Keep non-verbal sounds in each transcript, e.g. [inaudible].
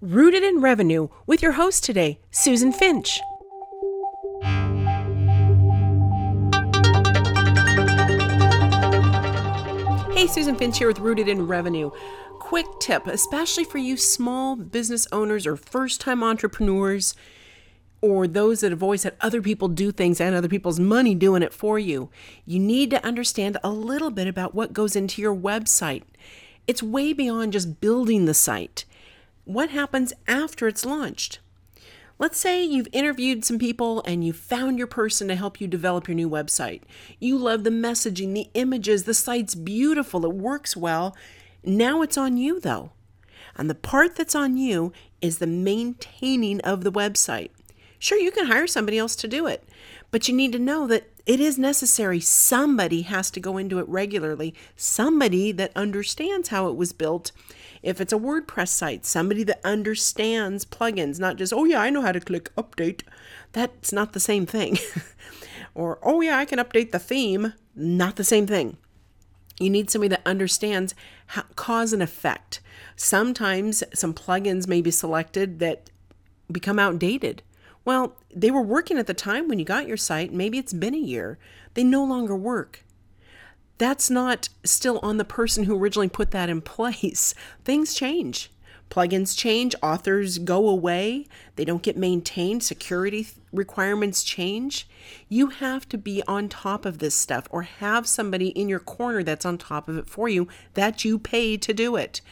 Rooted in Revenue with your host today, Susan Finch. Hey, Susan Finch here with Rooted in Revenue. Quick tip, especially for you small business owners or first time entrepreneurs or those that have always had other people do things and other people's money doing it for you. You need to understand a little bit about what goes into your website. It's way beyond just building the site. What happens after it's launched? Let's say you've interviewed some people and you found your person to help you develop your new website. You love the messaging, the images, the site's beautiful, it works well. Now it's on you though. And the part that's on you is the maintaining of the website. Sure, you can hire somebody else to do it, but you need to know that it is necessary. Somebody has to go into it regularly, somebody that understands how it was built if it's a WordPress site, somebody that understands plugins, not just, oh yeah, I know how to click update. That's not the same thing. [laughs] or, oh yeah, I can update the theme. Not the same thing. You need somebody that understands how, cause and effect. Sometimes some plugins may be selected that become outdated. Well, they were working at the time when you got your site. Maybe it's been a year. They no longer work that's not still on the person who originally put that in [laughs] place. Things change. Plugins change, authors go away, they don't get maintained, security requirements change. You have to be on top of this stuff or have somebody in your corner that's on top of it for you that you pay to do it.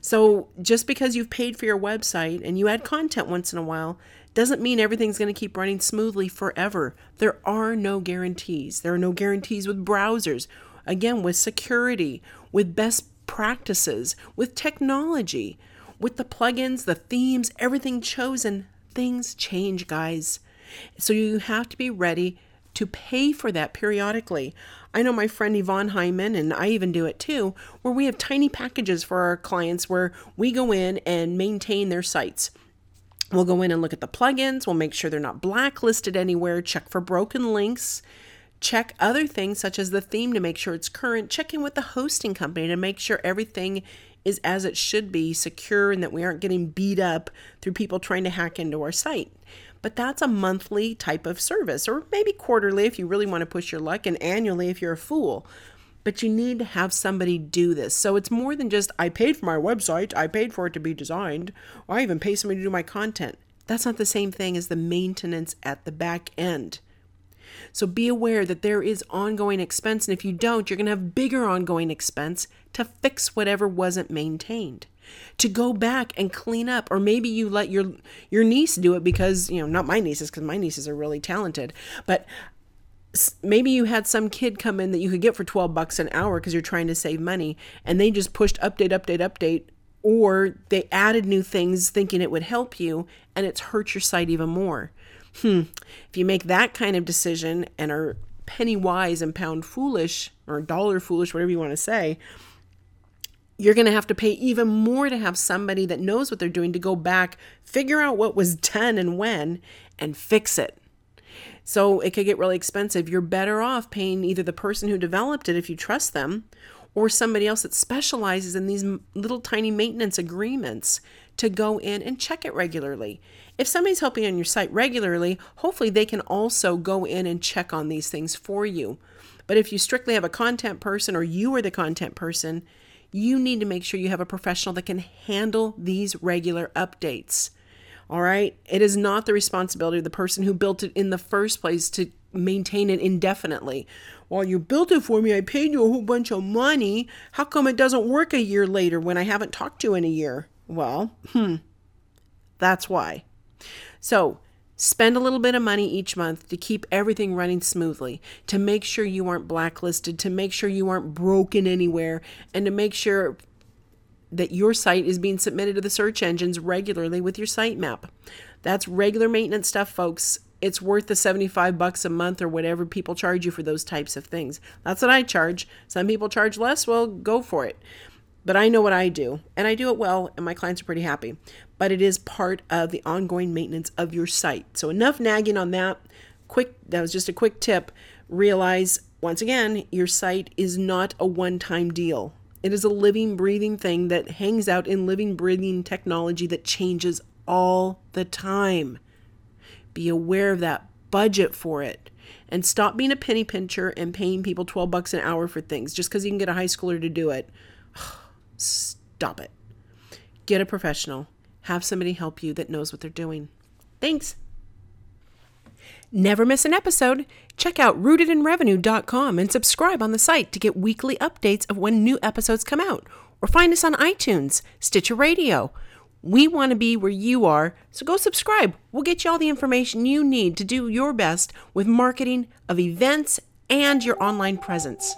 So, just because you've paid for your website and you add content once in a while doesn't mean everything's going to keep running smoothly forever. There are no guarantees. There are no guarantees with browsers again, with security, with best practices, with technology, with the plugins, the themes, everything chosen. Things change, guys. So you have to be ready to pay for that periodically. I know my friend Yvonne Hyman, and I even do it too, where we have tiny packages for our clients where we go in and maintain their sites. We'll go in and look at the plugins, we'll make sure they're not blacklisted anywhere, check for broken links, Check other things such as the theme to make sure it's current. Check in with the hosting company to make sure everything is as it should be, secure, and that we aren't getting beat up through people trying to hack into our site. But that's a monthly type of service, or maybe quarterly if you really want to push your luck, and annually if you're a fool. But you need to have somebody do this. So it's more than just, I paid for my website, I paid for it to be designed, or I even pay somebody to do my content. That's not the same thing as the maintenance at the back end. So be aware that there is ongoing expense, and if you don't, you're going to have bigger ongoing expense to fix whatever wasn't maintained. To go back and clean up, or maybe you let your your niece do it because you know not my nieces because my nieces are really talented, but maybe you had some kid come in that you could get for 12 bucks an hour because you're trying to save money and they just pushed update update update or they added new things thinking it would help you and it's hurt your site even more hmm, if you make that kind of decision and are penny wise and pound foolish, or dollar foolish, whatever you want to say, you're going to have to pay even more to have somebody that knows what they're doing to go back, figure out what was done and when, and fix it. So it could get really expensive. You're better off paying either the person who developed it if you trust them or somebody else that specializes in these little tiny maintenance agreements to go in and check it regularly. If somebody's helping on your site regularly, hopefully they can also go in and check on these things for you. But if you strictly have a content person or you are the content person, you need to make sure you have a professional that can handle these regular updates. All right? It is not the responsibility of the person who built it in the first place to maintain it indefinitely. Well, you built it for me. I paid you a whole bunch of money. How come it doesn't work a year later when I haven't talked to you in a year? Well, hmm. That's why. So, spend a little bit of money each month to keep everything running smoothly, to make sure you aren't blacklisted, to make sure you aren't broken anywhere, and to make sure that your site is being submitted to the search engines regularly with your sitemap. That's regular maintenance stuff, folks it's worth the 75 bucks a month or whatever people charge you for those types of things. That's what I charge. Some people charge less, well, go for it. But I know what I do, and I do it well, and my clients are pretty happy. But it is part of the ongoing maintenance of your site. So, enough nagging on that. Quick, that was just a quick tip. Realize, once again, your site is not a one time deal. It is a living, breathing thing that hangs out in living, breathing technology that changes all the time. Be aware of that, budget for it, and stop being a penny pincher and paying people 12 bucks an hour for things just because you can get a high schooler to do it. Stop it. Get a professional. Have somebody help you that knows what they're doing. Thanks. Never miss an episode. Check out rootedinrevenue.com and subscribe on the site to get weekly updates of when new episodes come out. Or find us on iTunes, Stitcher Radio. We want to be where you are, so go subscribe. We'll get you all the information you need to do your best with marketing of events and your online presence.